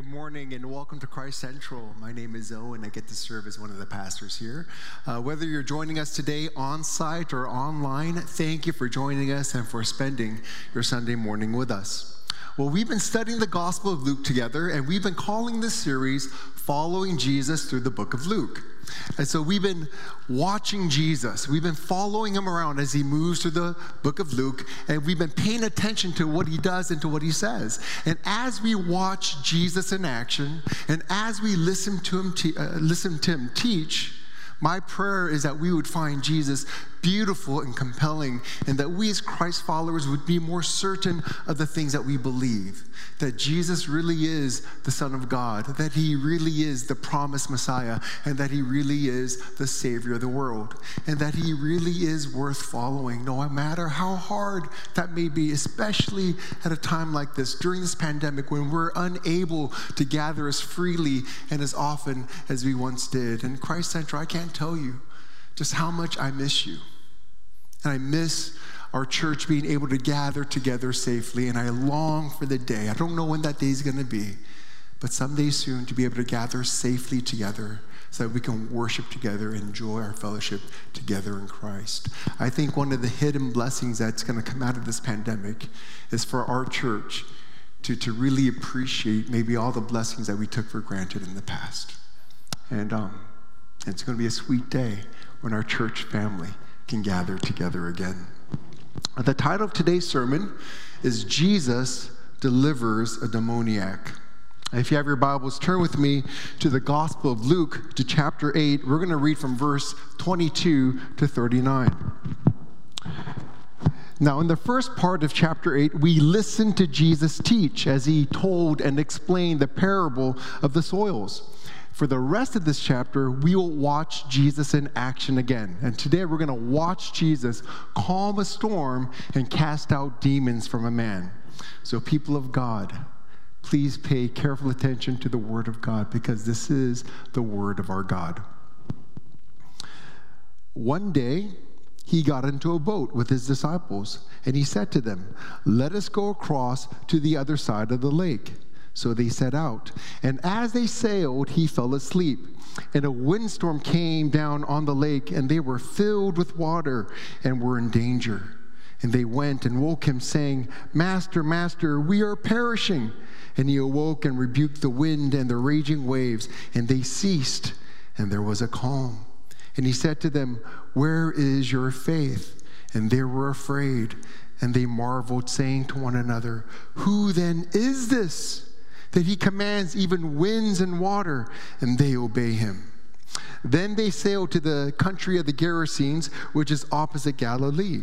Good morning and welcome to Christ Central. My name is Owen. I get to serve as one of the pastors here. Uh, whether you're joining us today on site or online, thank you for joining us and for spending your Sunday morning with us. Well, we've been studying the Gospel of Luke together, and we've been calling this series Following Jesus Through the Book of Luke. And so we've been watching Jesus. We've been following him around as he moves through the book of Luke, and we've been paying attention to what he does and to what he says. And as we watch Jesus in action, and as we listen to him, te- uh, listen to him teach, my prayer is that we would find Jesus beautiful and compelling, and that we as Christ followers would be more certain of the things that we believe. That Jesus really is the Son of God, that He really is the promised Messiah, and that He really is the Savior of the world, and that He really is worth following, no matter how hard that may be, especially at a time like this, during this pandemic, when we're unable to gather as freely and as often as we once did. And Christ Central, I can't tell you just how much I miss you. And I miss our church being able to gather together safely. And I long for the day. I don't know when that day is going to be, but someday soon to be able to gather safely together so that we can worship together and enjoy our fellowship together in Christ. I think one of the hidden blessings that's going to come out of this pandemic is for our church to, to really appreciate maybe all the blessings that we took for granted in the past. And um, it's going to be a sweet day when our church family can gather together again. The title of today's sermon is Jesus Delivers a Demoniac. If you have your Bibles, turn with me to the Gospel of Luke to chapter 8. We're going to read from verse 22 to 39. Now, in the first part of chapter 8, we listen to Jesus teach as he told and explained the parable of the soils for the rest of this chapter, we will watch Jesus in action again. And today we're going to watch Jesus calm a storm and cast out demons from a man. So, people of God, please pay careful attention to the Word of God because this is the Word of our God. One day, he got into a boat with his disciples, and he said to them, Let us go across to the other side of the lake. So they set out. And as they sailed, he fell asleep. And a windstorm came down on the lake, and they were filled with water and were in danger. And they went and woke him, saying, Master, Master, we are perishing. And he awoke and rebuked the wind and the raging waves, and they ceased, and there was a calm. And he said to them, Where is your faith? And they were afraid, and they marveled, saying to one another, Who then is this? That he commands even winds and water, and they obey him. Then they sailed to the country of the Gerasenes, which is opposite Galilee.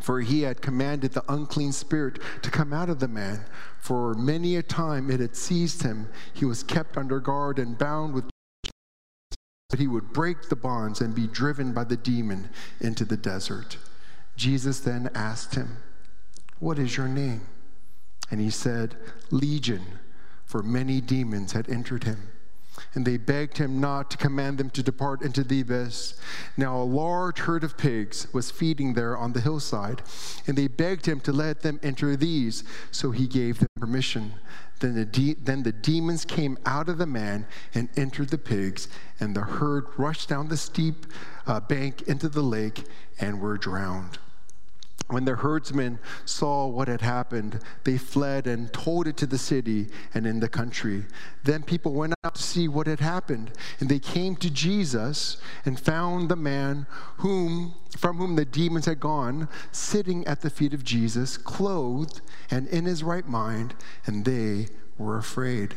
For he had commanded the unclean spirit to come out of the man. For many a time it had seized him. He was kept under guard and bound with but he would break the bonds and be driven by the demon into the desert. Jesus then asked him, What is your name? And he said, Legion, for many demons had entered him. And they begged him not to command them to depart into the abyss. Now a large herd of pigs was feeding there on the hillside, and they begged him to let them enter these. So he gave them permission. Then the, de- then the demons came out of the man and entered the pigs, and the herd rushed down the steep uh, bank into the lake and were drowned. When the herdsmen saw what had happened, they fled and told it to the city and in the country. Then people went out to see what had happened, and they came to Jesus and found the man whom from whom the demons had gone sitting at the feet of Jesus, clothed and in his right mind, and they were afraid.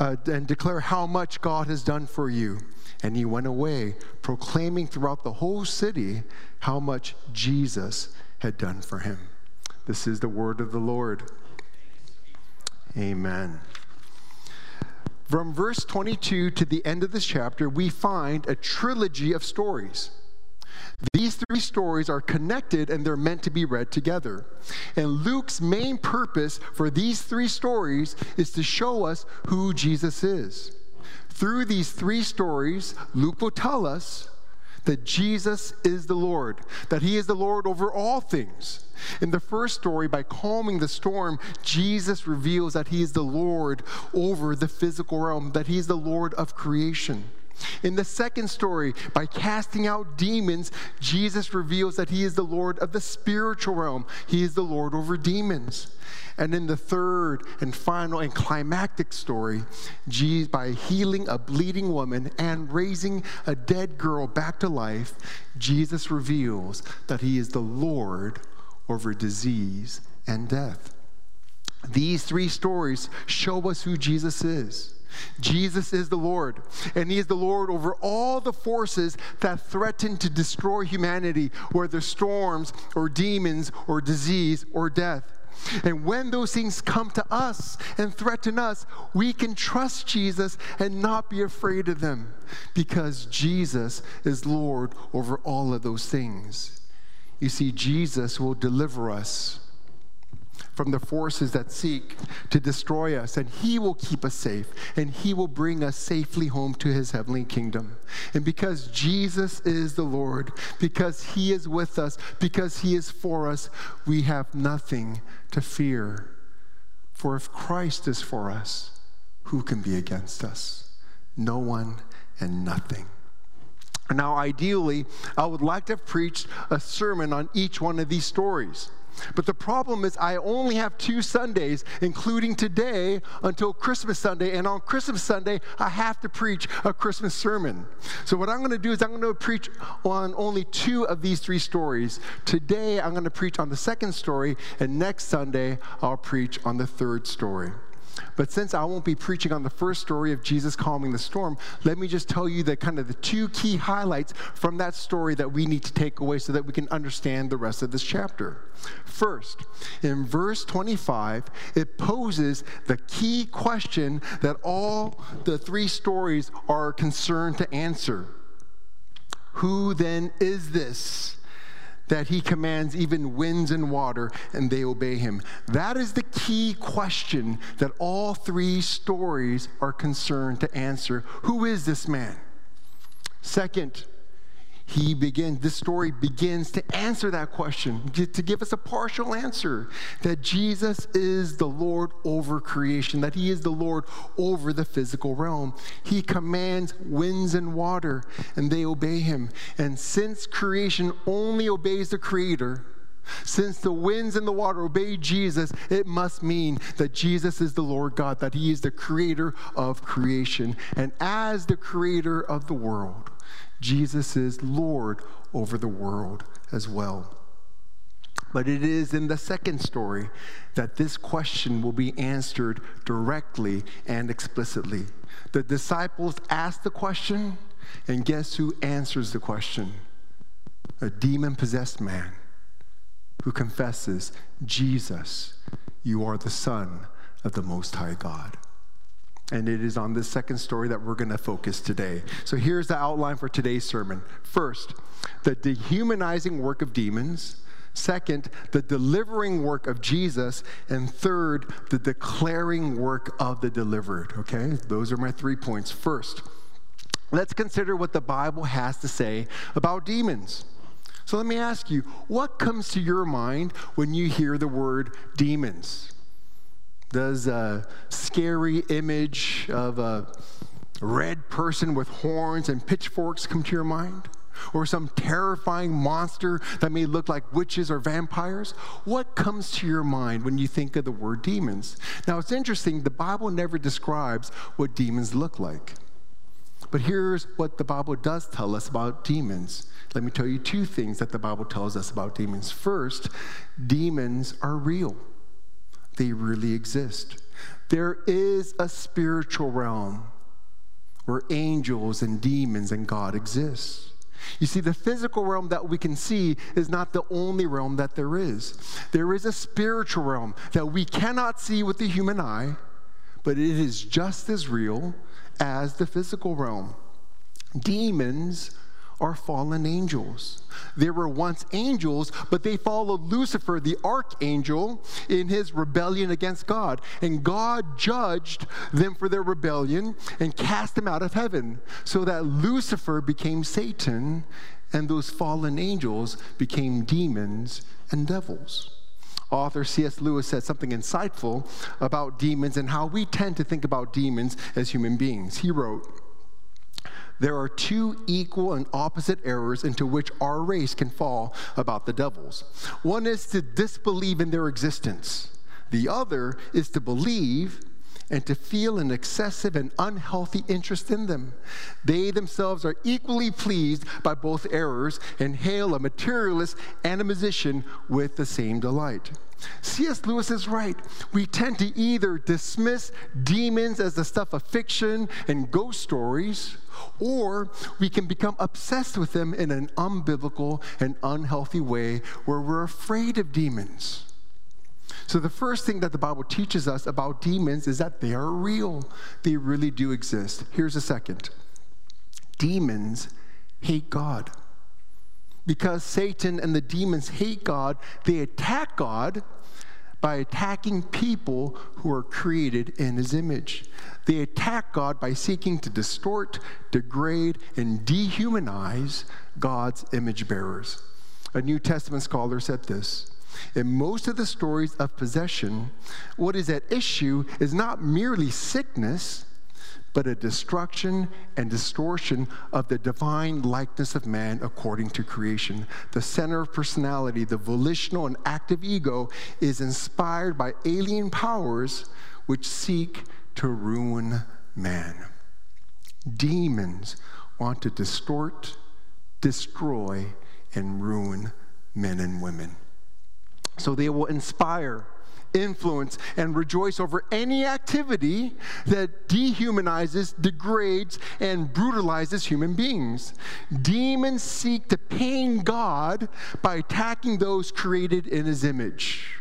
uh, and declare how much God has done for you. And he went away, proclaiming throughout the whole city how much Jesus had done for him. This is the word of the Lord. Amen. From verse 22 to the end of this chapter, we find a trilogy of stories. These three stories are connected and they're meant to be read together. And Luke's main purpose for these three stories is to show us who Jesus is. Through these three stories, Luke will tell us that Jesus is the Lord, that he is the Lord over all things. In the first story, by calming the storm, Jesus reveals that he is the Lord over the physical realm, that he is the Lord of creation. In the second story, by casting out demons, Jesus reveals that he is the Lord of the spiritual realm. He is the Lord over demons. And in the third and final and climactic story, Jesus, by healing a bleeding woman and raising a dead girl back to life, Jesus reveals that he is the Lord over disease and death. These three stories show us who Jesus is. Jesus is the Lord, and He is the Lord over all the forces that threaten to destroy humanity, whether storms or demons or disease or death. And when those things come to us and threaten us, we can trust Jesus and not be afraid of them because Jesus is Lord over all of those things. You see, Jesus will deliver us from the forces that seek to destroy us, and He will keep us safe, and He will bring us safely home to His heavenly kingdom. And because Jesus is the Lord, because He is with us, because He is for us, we have nothing to fear. For if Christ is for us, who can be against us? No one and nothing. Now, ideally, I would like to have preached a sermon on each one of these stories. But the problem is, I only have two Sundays, including today, until Christmas Sunday. And on Christmas Sunday, I have to preach a Christmas sermon. So, what I'm going to do is, I'm going to preach on only two of these three stories. Today, I'm going to preach on the second story, and next Sunday, I'll preach on the third story. But since I won't be preaching on the first story of Jesus calming the storm, let me just tell you the kind of the two key highlights from that story that we need to take away so that we can understand the rest of this chapter. First, in verse 25, it poses the key question that all the three stories are concerned to answer. Who then is this? That he commands even winds and water and they obey him? That is the key question that all three stories are concerned to answer. Who is this man? Second, he begins, this story begins to answer that question, to give us a partial answer that Jesus is the Lord over creation, that he is the Lord over the physical realm. He commands winds and water, and they obey him. And since creation only obeys the Creator, since the winds and the water obey Jesus, it must mean that Jesus is the Lord God, that He is the creator of creation. And as the creator of the world, Jesus is Lord over the world as well. But it is in the second story that this question will be answered directly and explicitly. The disciples ask the question, and guess who answers the question? A demon possessed man who confesses, Jesus, you are the Son of the Most High God. And it is on this second story that we're going to focus today. So here's the outline for today's sermon. First, the dehumanizing work of demons. Second, the delivering work of Jesus. And third, the declaring work of the delivered. Okay? Those are my three points. First, let's consider what the Bible has to say about demons. So let me ask you, what comes to your mind when you hear the word demons? Does a scary image of a red person with horns and pitchforks come to your mind? Or some terrifying monster that may look like witches or vampires? What comes to your mind when you think of the word demons? Now, it's interesting, the Bible never describes what demons look like. But here's what the Bible does tell us about demons. Let me tell you two things that the Bible tells us about demons. First, demons are real, they really exist. There is a spiritual realm where angels and demons and God exist. You see, the physical realm that we can see is not the only realm that there is. There is a spiritual realm that we cannot see with the human eye, but it is just as real as the physical realm. Demons are fallen angels. They were once angels, but they followed Lucifer, the archangel, in his rebellion against God. And God judged them for their rebellion and cast them out of heaven, so that Lucifer became Satan and those fallen angels became demons and devils. Author C.S. Lewis said something insightful about demons and how we tend to think about demons as human beings. He wrote, there are two equal and opposite errors into which our race can fall about the devils. One is to disbelieve in their existence, the other is to believe and to feel an excessive and unhealthy interest in them. They themselves are equally pleased by both errors and hail a materialist animation with the same delight. C.S. Lewis is right. We tend to either dismiss demons as the stuff of fiction and ghost stories, or we can become obsessed with them in an unbiblical and unhealthy way where we're afraid of demons. So, the first thing that the Bible teaches us about demons is that they are real, they really do exist. Here's a second demons hate God. Because Satan and the demons hate God, they attack God by attacking people who are created in his image. They attack God by seeking to distort, degrade, and dehumanize God's image bearers. A New Testament scholar said this In most of the stories of possession, what is at issue is not merely sickness but a destruction and distortion of the divine likeness of man according to creation. The center of personality, the volitional and active ego, is inspired by alien powers which seek to ruin man. Demons want to distort, destroy, and ruin men and women. So they will inspire influence, and rejoice over any activity that dehumanizes, degrades, and brutalizes human beings. Demons seek to pain God by attacking those created in his image.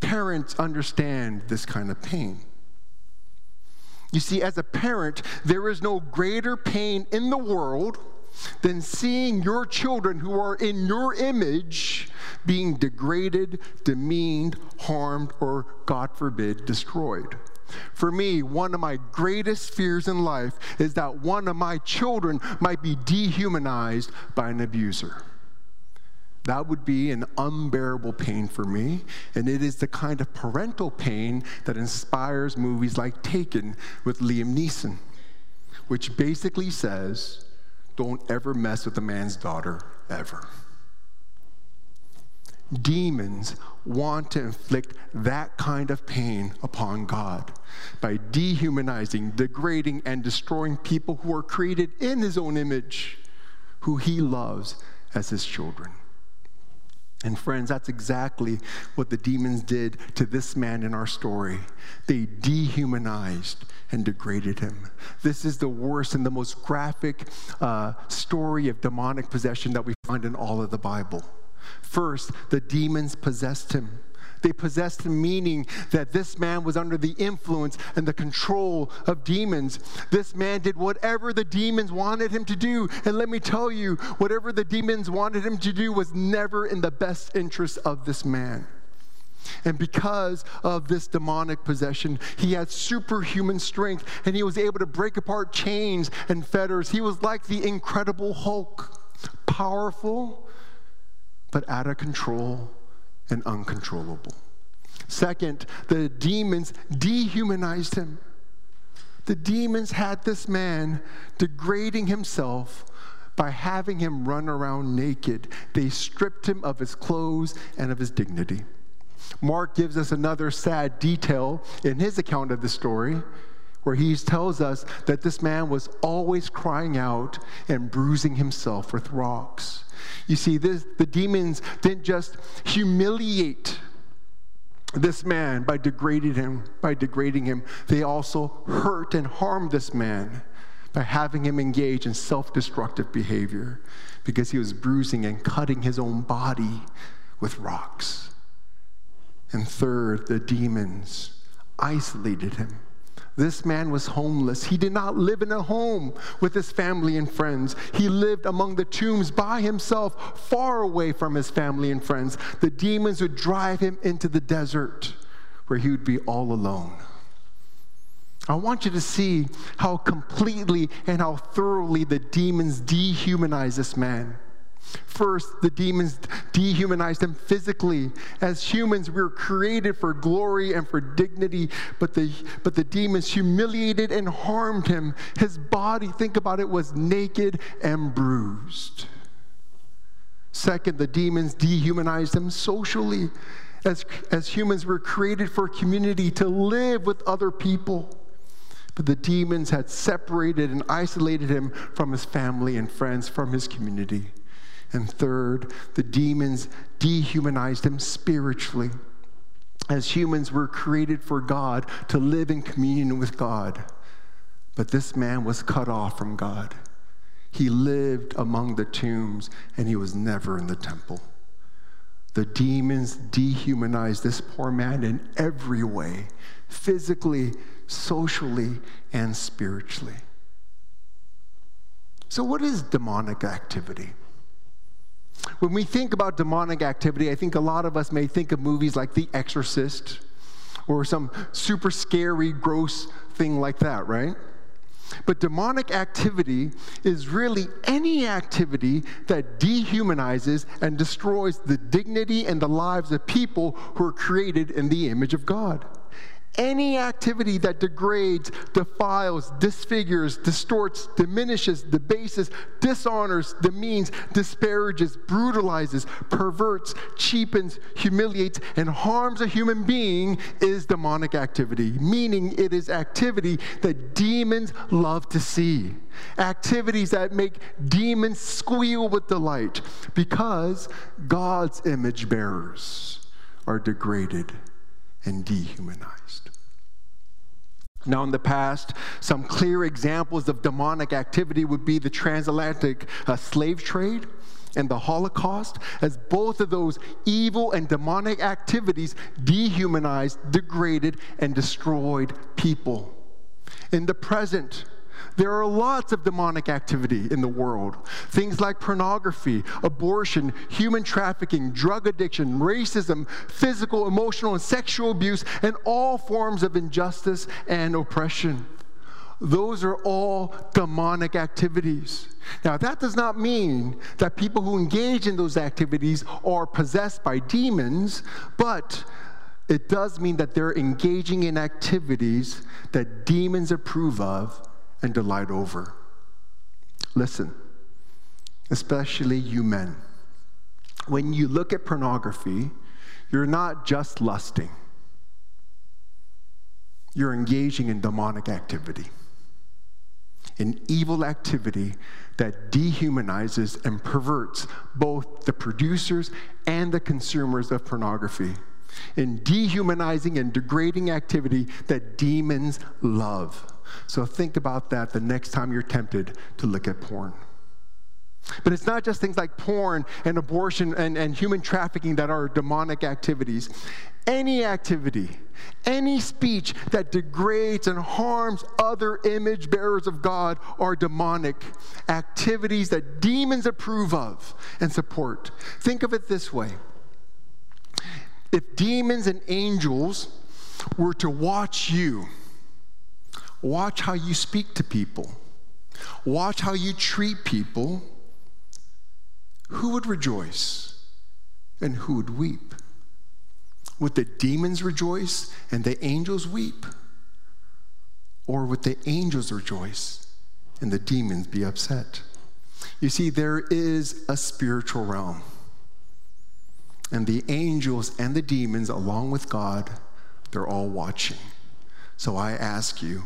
Parents understand this kind of pain. You see, as a parent, there is no greater pain in the world than seeing your children who are in your image being degraded, demeaned, harmed, or, God forbid, destroyed. For me, one of my greatest fears in life is that one of my children might be dehumanized by an abuser. That would be an unbearable pain for me, and it is the kind of parental pain that inspires movies like Taken with Liam Neeson, which basically says, don't ever mess with a man's daughter, ever. Demons want to inflict that kind of pain upon God by dehumanizing, degrading, and destroying people who are created in His own image, who He loves as His children. And friends, that's exactly what the demons did to this man in our story. They dehumanized and degraded him. This is the worst and the most graphic uh, story of demonic possession that we find in all of the Bible. First, the demons possessed him. They possessed him, meaning that this man was under the influence and the control of demons. This man did whatever the demons wanted him to do. And let me tell you, whatever the demons wanted him to do was never in the best interest of this man. And because of this demonic possession, he had superhuman strength and he was able to break apart chains and fetters. He was like the incredible Hulk, powerful, but out of control and uncontrollable. Second, the demons dehumanized him. The demons had this man degrading himself by having him run around naked. They stripped him of his clothes and of his dignity. Mark gives us another sad detail in his account of the story where he tells us that this man was always crying out and bruising himself with rocks. You see, this, the demons didn't just humiliate this man by degrading him, by degrading him. They also hurt and harmed this man by having him engage in self-destructive behavior because he was bruising and cutting his own body with rocks. And third, the demons isolated him this man was homeless. He did not live in a home with his family and friends. He lived among the tombs by himself, far away from his family and friends. The demons would drive him into the desert where he would be all alone. I want you to see how completely and how thoroughly the demons dehumanize this man. First, the demons dehumanized him physically. As humans, we were created for glory and for dignity, but the, but the demons humiliated and harmed him. His body, think about it, was naked and bruised. Second, the demons dehumanized him socially. As, as humans, we're created for community to live with other people. But the demons had separated and isolated him from his family and friends, from his community. And third, the demons dehumanized him spiritually. As humans, we're created for God to live in communion with God. But this man was cut off from God. He lived among the tombs and he was never in the temple. The demons dehumanized this poor man in every way physically, socially, and spiritually. So, what is demonic activity? When we think about demonic activity, I think a lot of us may think of movies like The Exorcist or some super scary, gross thing like that, right? But demonic activity is really any activity that dehumanizes and destroys the dignity and the lives of people who are created in the image of God. Any activity that degrades, defiles, disfigures, distorts, diminishes, debases, dishonors, demeans, disparages, brutalizes, perverts, cheapens, humiliates, and harms a human being is demonic activity, meaning it is activity that demons love to see. Activities that make demons squeal with delight because God's image bearers are degraded and dehumanized. Now, in the past, some clear examples of demonic activity would be the transatlantic uh, slave trade and the Holocaust, as both of those evil and demonic activities dehumanized, degraded, and destroyed people. In the present, there are lots of demonic activity in the world. Things like pornography, abortion, human trafficking, drug addiction, racism, physical, emotional, and sexual abuse, and all forms of injustice and oppression. Those are all demonic activities. Now, that does not mean that people who engage in those activities are possessed by demons, but it does mean that they're engaging in activities that demons approve of and delight over. Listen, especially you men, when you look at pornography, you're not just lusting, you're engaging in demonic activity, an evil activity that dehumanizes and perverts both the producers and the consumers of pornography in dehumanizing and degrading activity that demons love. So think about that the next time you're tempted to look at porn. But it's not just things like porn and abortion and, and human trafficking that are demonic activities. Any activity, any speech that degrades and harms other image bearers of God are demonic activities that demons approve of and support. Think of it this way if demons and angels were to watch you, Watch how you speak to people. Watch how you treat people. Who would rejoice and who would weep? Would the demons rejoice and the angels weep? Or would the angels rejoice and the demons be upset? You see, there is a spiritual realm. And the angels and the demons, along with God, they're all watching. So I ask you,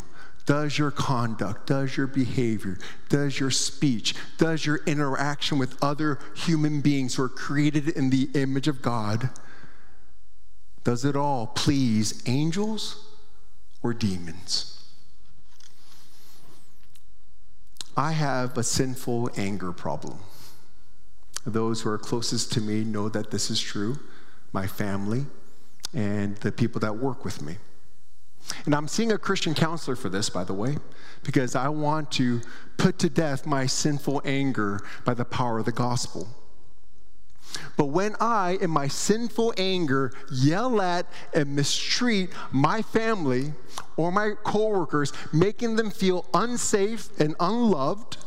Does your conduct, does your behavior, does your speech, does your interaction with other human beings who are created in the image of God, does it all please angels or demons? I have a sinful anger problem. Those who are closest to me know that this is true my family and the people that work with me. And I'm seeing a Christian counselor for this, by the way, because I want to put to death my sinful anger by the power of the gospel. But when I, in my sinful anger, yell at and mistreat my family or my coworkers, making them feel unsafe and unloved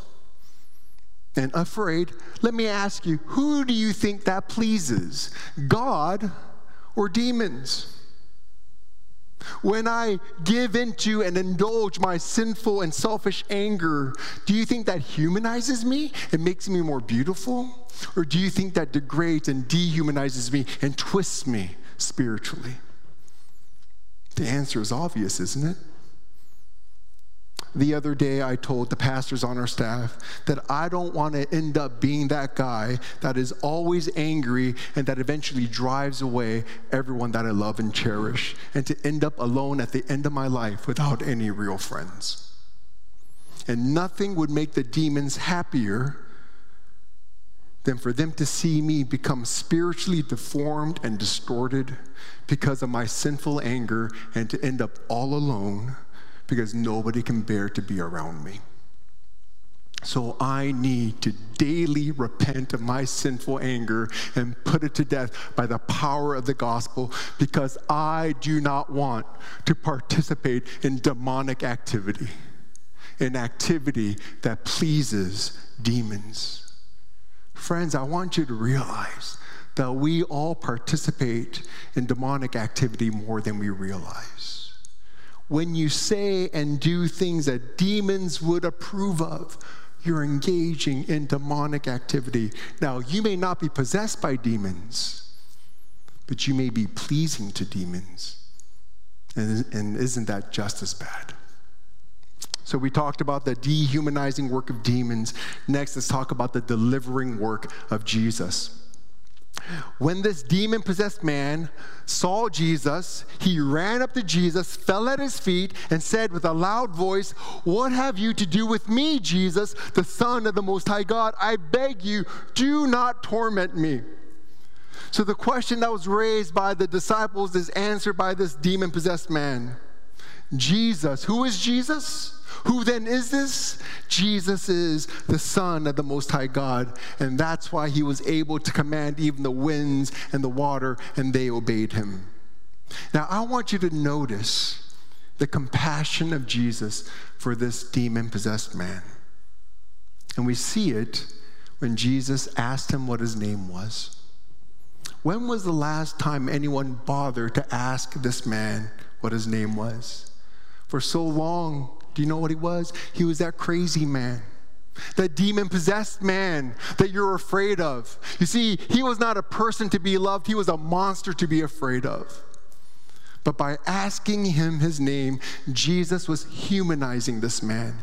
and afraid, let me ask you, who do you think that pleases? God or demons? When I give into and indulge my sinful and selfish anger, do you think that humanizes me and makes me more beautiful? Or do you think that degrades and dehumanizes me and twists me spiritually? The answer is obvious, isn't it? The other day, I told the pastors on our staff that I don't want to end up being that guy that is always angry and that eventually drives away everyone that I love and cherish, and to end up alone at the end of my life without any real friends. And nothing would make the demons happier than for them to see me become spiritually deformed and distorted because of my sinful anger and to end up all alone because nobody can bear to be around me. So I need to daily repent of my sinful anger and put it to death by the power of the gospel because I do not want to participate in demonic activity, in activity that pleases demons. Friends, I want you to realize that we all participate in demonic activity more than we realize when you say and do things that demons would approve of, you're engaging in demonic activity. Now, you may not be possessed by demons, but you may be pleasing to demons. And, and isn't that just as bad? So, we talked about the dehumanizing work of demons. Next, let's talk about the delivering work of Jesus. When this demon possessed man saw Jesus, he ran up to Jesus, fell at his feet, and said with a loud voice, What have you to do with me, Jesus, the Son of the Most High God? I beg you, do not torment me. So the question that was raised by the disciples is answered by this demon possessed man Jesus. Who is Jesus? Who then is this? Jesus is the Son of the Most High God. And that's why he was able to command even the winds and the water, and they obeyed him. Now, I want you to notice the compassion of Jesus for this demon possessed man. And we see it when Jesus asked him what his name was. When was the last time anyone bothered to ask this man what his name was? For so long, do you know what he was? He was that crazy man, that demon possessed man that you're afraid of. You see, he was not a person to be loved, he was a monster to be afraid of. But by asking him his name, Jesus was humanizing this man.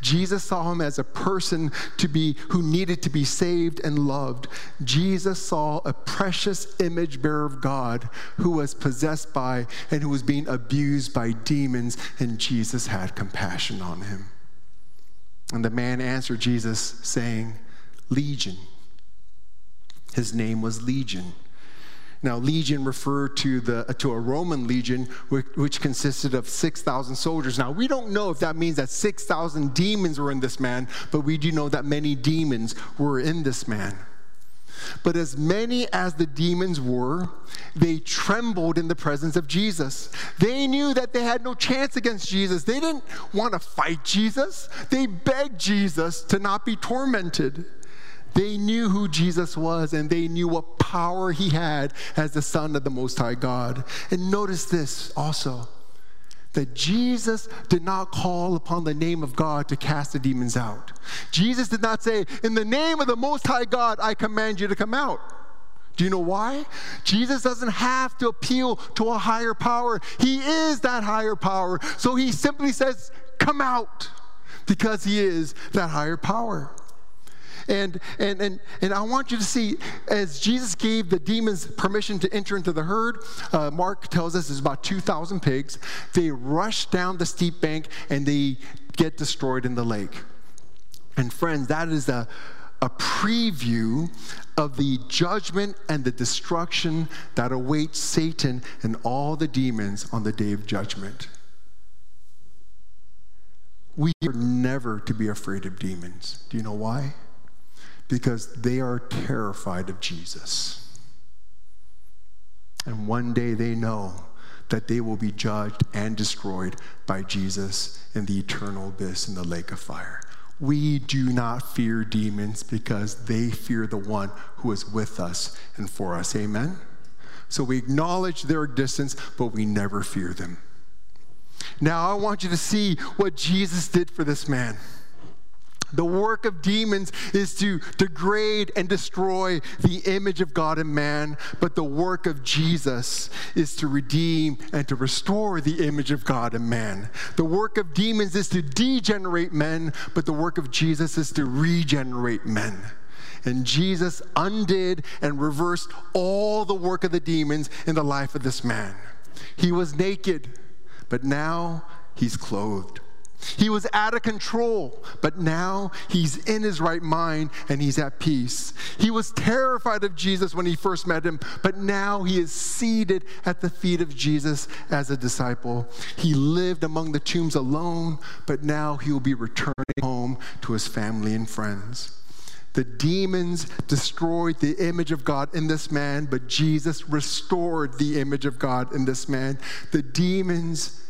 Jesus saw him as a person to be who needed to be saved and loved. Jesus saw a precious image bearer of God who was possessed by and who was being abused by demons, and Jesus had compassion on him. And the man answered Jesus, saying, Legion. His name was Legion now, legion referred to, the, to a Roman legion, which, which consisted of 6,000 soldiers. Now, we don't know if that means that 6,000 demons were in this man, but we do know that many demons were in this man. But as many as the demons were, they trembled in the presence of Jesus. They knew that they had no chance against Jesus. They didn't want to fight Jesus. They begged Jesus to not be tormented. They knew who Jesus was and they knew what power he had as the Son of the Most High God. And notice this also that Jesus did not call upon the name of God to cast the demons out. Jesus did not say, In the name of the Most High God, I command you to come out. Do you know why? Jesus doesn't have to appeal to a higher power. He is that higher power. So he simply says, come out because he is that higher power. And, and, and, and I want you to see, as Jesus gave the demons permission to enter into the herd, uh, Mark tells us there's about 2,000 pigs. They rush down the steep bank and they get destroyed in the lake. And friends, that is a, a preview of the judgment and the destruction that awaits Satan and all the demons on the day of judgment. We are never to be afraid of demons. Do you know why? Because they are terrified of Jesus. And one day they know that they will be judged and destroyed by Jesus in the eternal abyss in the lake of fire. We do not fear demons because they fear the one who is with us and for us. Amen? So we acknowledge their existence, but we never fear them. Now, I want you to see what Jesus did for this man. The work of demons is to degrade and destroy the image of God in man, but the work of Jesus is to redeem and to restore the image of God in man. The work of demons is to degenerate men, but the work of Jesus is to regenerate men. And Jesus undid and reversed all the work of the demons in the life of this man. He was naked, but now he's clothed. He was out of control, but now he's in his right mind and he's at peace. He was terrified of Jesus when he first met him, but now he is seated at the feet of Jesus as a disciple. He lived among the tombs alone, but now he will be returning home to his family and friends. The demons destroyed the image of God in this man, but Jesus restored the image of God in this man. The demons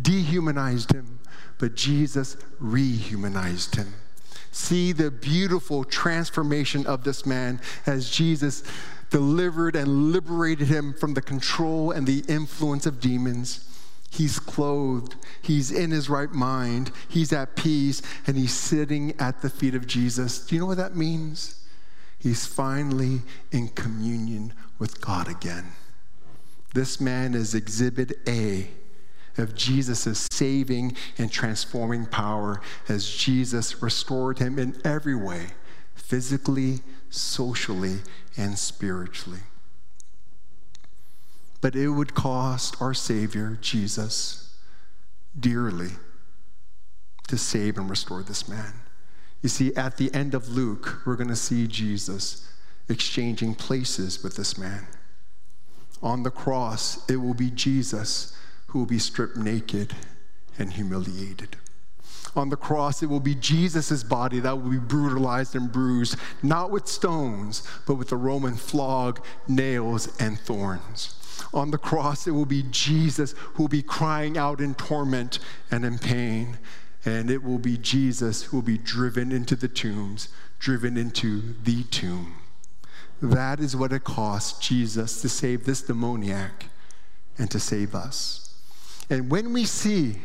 dehumanized him but Jesus rehumanized him. See the beautiful transformation of this man as Jesus delivered and liberated him from the control and the influence of demons. He's clothed, he's in his right mind, he's at peace, and he's sitting at the feet of Jesus. Do you know what that means? He's finally in communion with God again. This man is exhibit A of Jesus' saving and transforming power as Jesus restored him in every way physically, socially, and spiritually. But it would cost our Savior, Jesus, dearly to save and restore this man. You see, at the end of Luke, we're going to see Jesus exchanging places with this man. On the cross, it will be Jesus who will be stripped naked and humiliated. On the cross, it will be Jesus' body that will be brutalized and bruised, not with stones, but with the Roman flog, nails, and thorns. On the cross, it will be Jesus who will be crying out in torment and in pain. And it will be Jesus who will be driven into the tombs, driven into the tomb. That is what it cost Jesus to save this demoniac and to save us. And when we see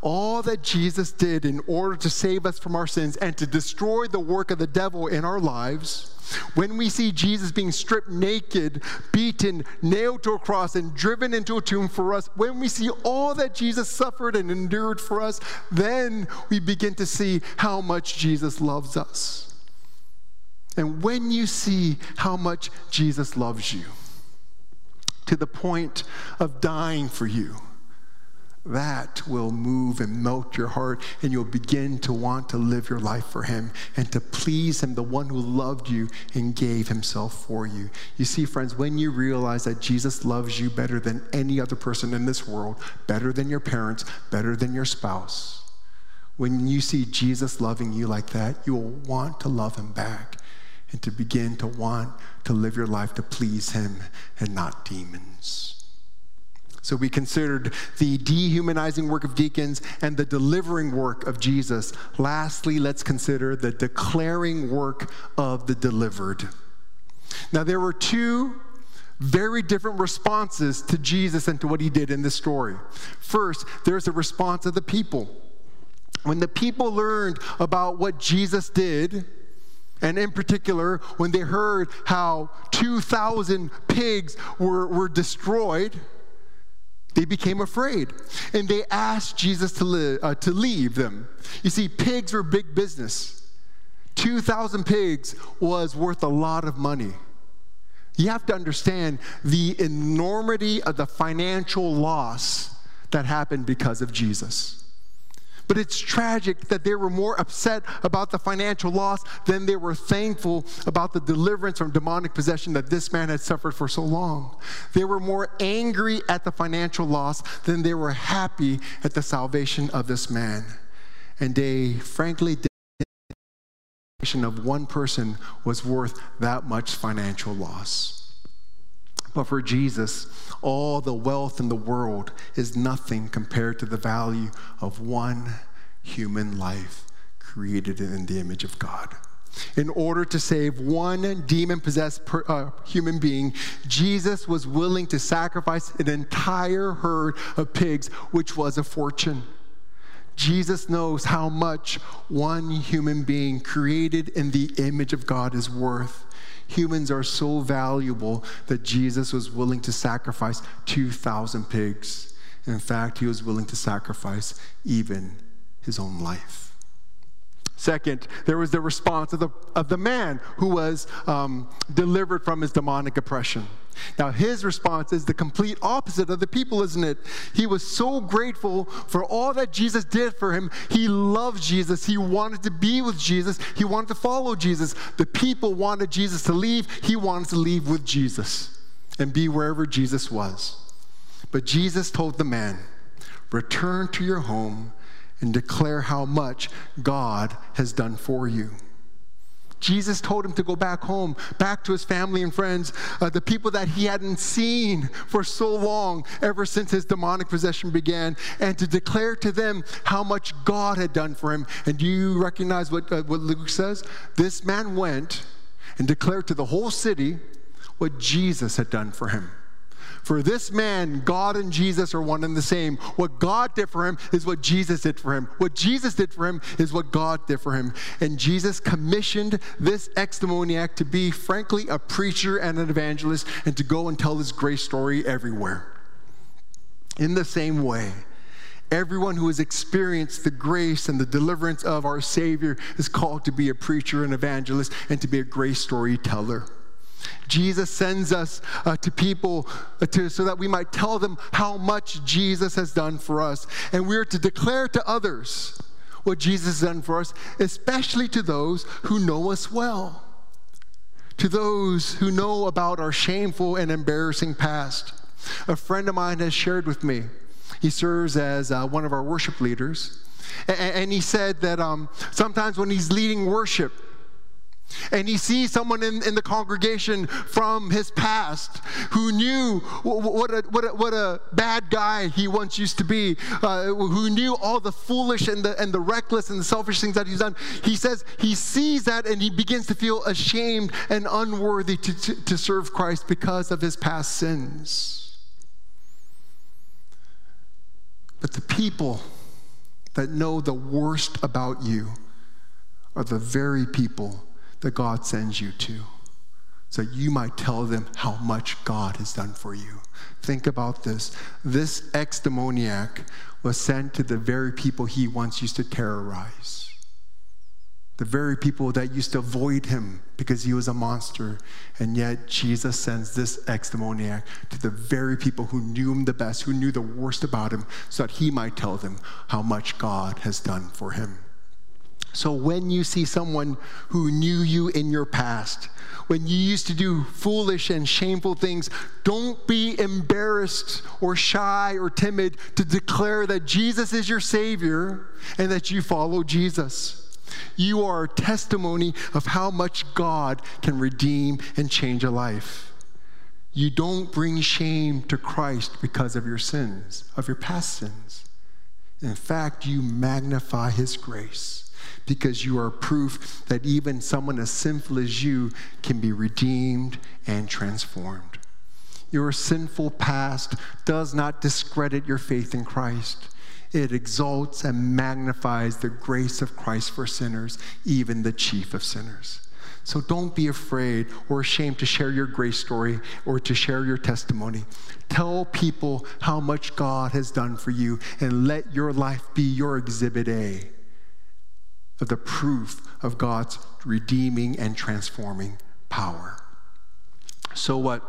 all that Jesus did in order to save us from our sins and to destroy the work of the devil in our lives, when we see Jesus being stripped naked, beaten, nailed to a cross, and driven into a tomb for us, when we see all that Jesus suffered and endured for us, then we begin to see how much Jesus loves us. And when you see how much Jesus loves you, to the point of dying for you, that will move and melt your heart, and you'll begin to want to live your life for Him and to please Him, the one who loved you and gave Himself for you. You see, friends, when you realize that Jesus loves you better than any other person in this world, better than your parents, better than your spouse, when you see Jesus loving you like that, you will want to love Him back and to begin to want to live your life to please Him and not demons. So we considered the dehumanizing work of deacons and the delivering work of Jesus. Lastly, let's consider the declaring work of the delivered. Now, there were two very different responses to Jesus and to what he did in this story. First, there's a response of the people. When the people learned about what Jesus did, and in particular, when they heard how 2,000 pigs were, were destroyed, they became afraid and they asked Jesus to, uh, to leave them. You see, pigs were big business. 2,000 pigs was worth a lot of money. You have to understand the enormity of the financial loss that happened because of Jesus. But it's tragic that they were more upset about the financial loss than they were thankful about the deliverance from demonic possession that this man had suffered for so long. They were more angry at the financial loss than they were happy at the salvation of this man. And they frankly didn't of one person was worth that much financial loss. But for Jesus, all the wealth in the world is nothing compared to the value of one human life created in the image of God. In order to save one demon possessed uh, human being, Jesus was willing to sacrifice an entire herd of pigs, which was a fortune. Jesus knows how much one human being created in the image of God is worth. Humans are so valuable that Jesus was willing to sacrifice 2,000 pigs. In fact, he was willing to sacrifice even his own life. Second, there was the response of the, of the man who was um, delivered from his demonic oppression. Now, his response is the complete opposite of the people, isn't it? He was so grateful for all that Jesus did for him. He loved Jesus. He wanted to be with Jesus. He wanted to follow Jesus. The people wanted Jesus to leave. He wanted to leave with Jesus and be wherever Jesus was. But Jesus told the man, Return to your home and declare how much God has done for you. Jesus told him to go back home, back to his family and friends, uh, the people that he hadn't seen for so long, ever since his demonic possession began, and to declare to them how much God had done for him. And do you recognize what, uh, what Luke says? This man went and declared to the whole city what Jesus had done for him. For this man, God and Jesus are one and the same. What God did for him is what Jesus did for him. What Jesus did for him is what God did for him. And Jesus commissioned this ex demoniac to be, frankly, a preacher and an evangelist and to go and tell his grace story everywhere. In the same way, Everyone who has experienced the grace and the deliverance of our Savior is called to be a preacher and evangelist and to be a grace storyteller. Jesus sends us uh, to people uh, to, so that we might tell them how much Jesus has done for us. And we're to declare to others what Jesus has done for us, especially to those who know us well, to those who know about our shameful and embarrassing past. A friend of mine has shared with me, he serves as uh, one of our worship leaders. And, and he said that um, sometimes when he's leading worship, and he sees someone in, in the congregation from his past who knew what a, what, a, what a bad guy he once used to be, uh, who knew all the foolish and the, and the reckless and the selfish things that he's done. He says he sees that and he begins to feel ashamed and unworthy to, to, to serve Christ because of his past sins. But the people that know the worst about you are the very people that God sends you to so you might tell them how much God has done for you. Think about this. This ex demoniac was sent to the very people he once used to terrorize, the very people that used to avoid him because he was a monster. And yet, Jesus sends this ex demoniac to the very people who knew him the best, who knew the worst about him, so that he might tell them how much God has done for him. So when you see someone who knew you in your past, when you used to do foolish and shameful things, don't be embarrassed or shy or timid to declare that Jesus is your Savior and that you follow Jesus. You are a testimony of how much God can redeem and change a life. You don't bring shame to Christ because of your sins, of your past sins. In fact, you magnify His grace because you are proof that even someone as sinful as you can be redeemed and transformed. Your sinful past does not discredit your faith in Christ. It exalts and magnifies the grace of Christ for sinners, even the chief of sinners. So don't be afraid or ashamed to share your grace story or to share your testimony. Tell people how much God has done for you and let your life be your exhibit A of the proof of God's redeeming and transforming power. So, what?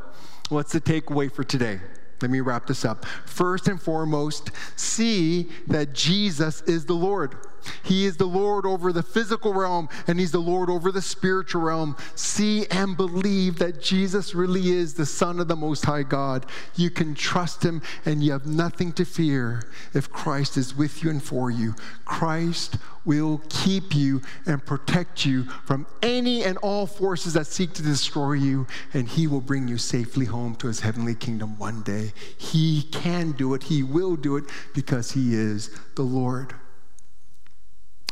What's the takeaway for today? Let me wrap this up. First and foremost, see that Jesus is the Lord. He is the Lord over the physical realm and He's the Lord over the spiritual realm. See and believe that Jesus really is the Son of the Most High God. You can trust Him and you have nothing to fear if Christ is with you and for you. Christ will keep you and protect you from any and all forces that seek to destroy you, and He will bring you safely home to His heavenly kingdom one day. He can do it, He will do it because He is the Lord.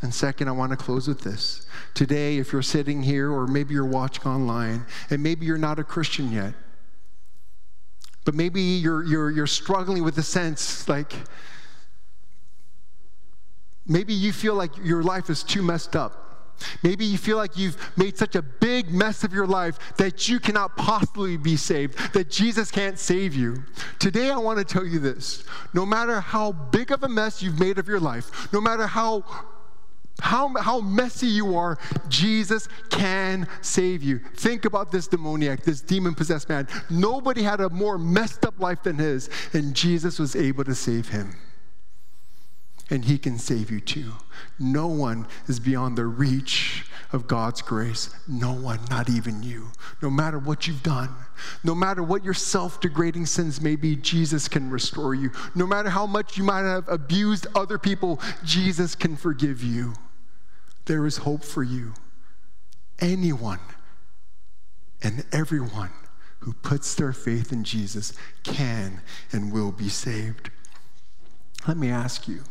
And second, I want to close with this. Today, if you're sitting here, or maybe you're watching online, and maybe you're not a Christian yet, but maybe you're, you're, you're struggling with the sense like, maybe you feel like your life is too messed up. Maybe you feel like you've made such a big mess of your life that you cannot possibly be saved, that Jesus can't save you. Today, I want to tell you this no matter how big of a mess you've made of your life, no matter how how, how messy you are, Jesus can save you. Think about this demoniac, this demon possessed man. Nobody had a more messed up life than his, and Jesus was able to save him. And he can save you too. No one is beyond the reach of God's grace. No one, not even you. No matter what you've done, no matter what your self degrading sins may be, Jesus can restore you. No matter how much you might have abused other people, Jesus can forgive you. There is hope for you. Anyone and everyone who puts their faith in Jesus can and will be saved. Let me ask you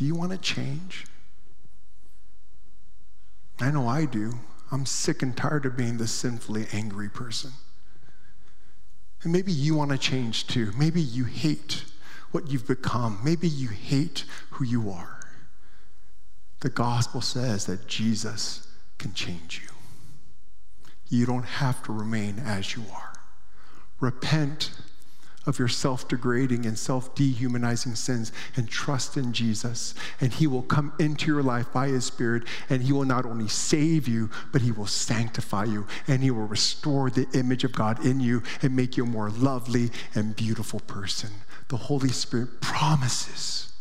do you want to change? I know I do. I'm sick and tired of being the sinfully angry person. And maybe you want to change too. Maybe you hate what you've become. Maybe you hate who you are. The gospel says that Jesus can change you. You don't have to remain as you are. Repent of your self degrading and self dehumanizing sins and trust in Jesus. And He will come into your life by His Spirit, and He will not only save you, but He will sanctify you, and He will restore the image of God in you and make you a more lovely and beautiful person. The Holy Spirit promises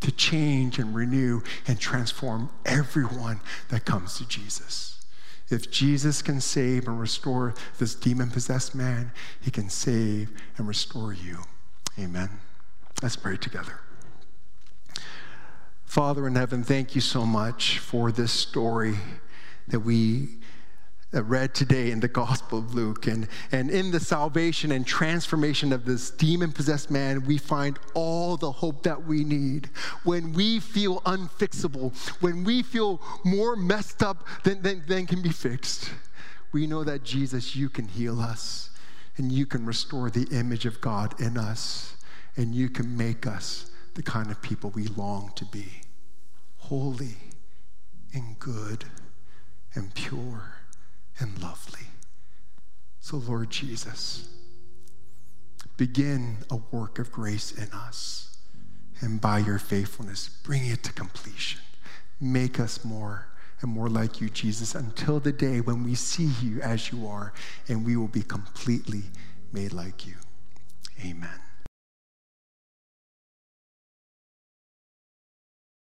to change and renew and transform everyone that comes to Jesus. If Jesus can save and restore this demon possessed man, he can save and restore you. Amen. Let's pray together. Father in heaven, thank you so much for this story that we read today in the Gospel of Luke. And, and in the salvation and transformation of this demon possessed man, we find all the hope that we need. When we feel unfixable, when we feel more messed up than, than, than can be fixed, we know that Jesus, you can heal us and you can restore the image of God in us and you can make us the kind of people we long to be holy and good and pure and lovely. So, Lord Jesus, begin a work of grace in us, and by your faithfulness, bring it to completion. Make us more and more like you, Jesus, until the day when we see you as you are, and we will be completely made like you. Amen.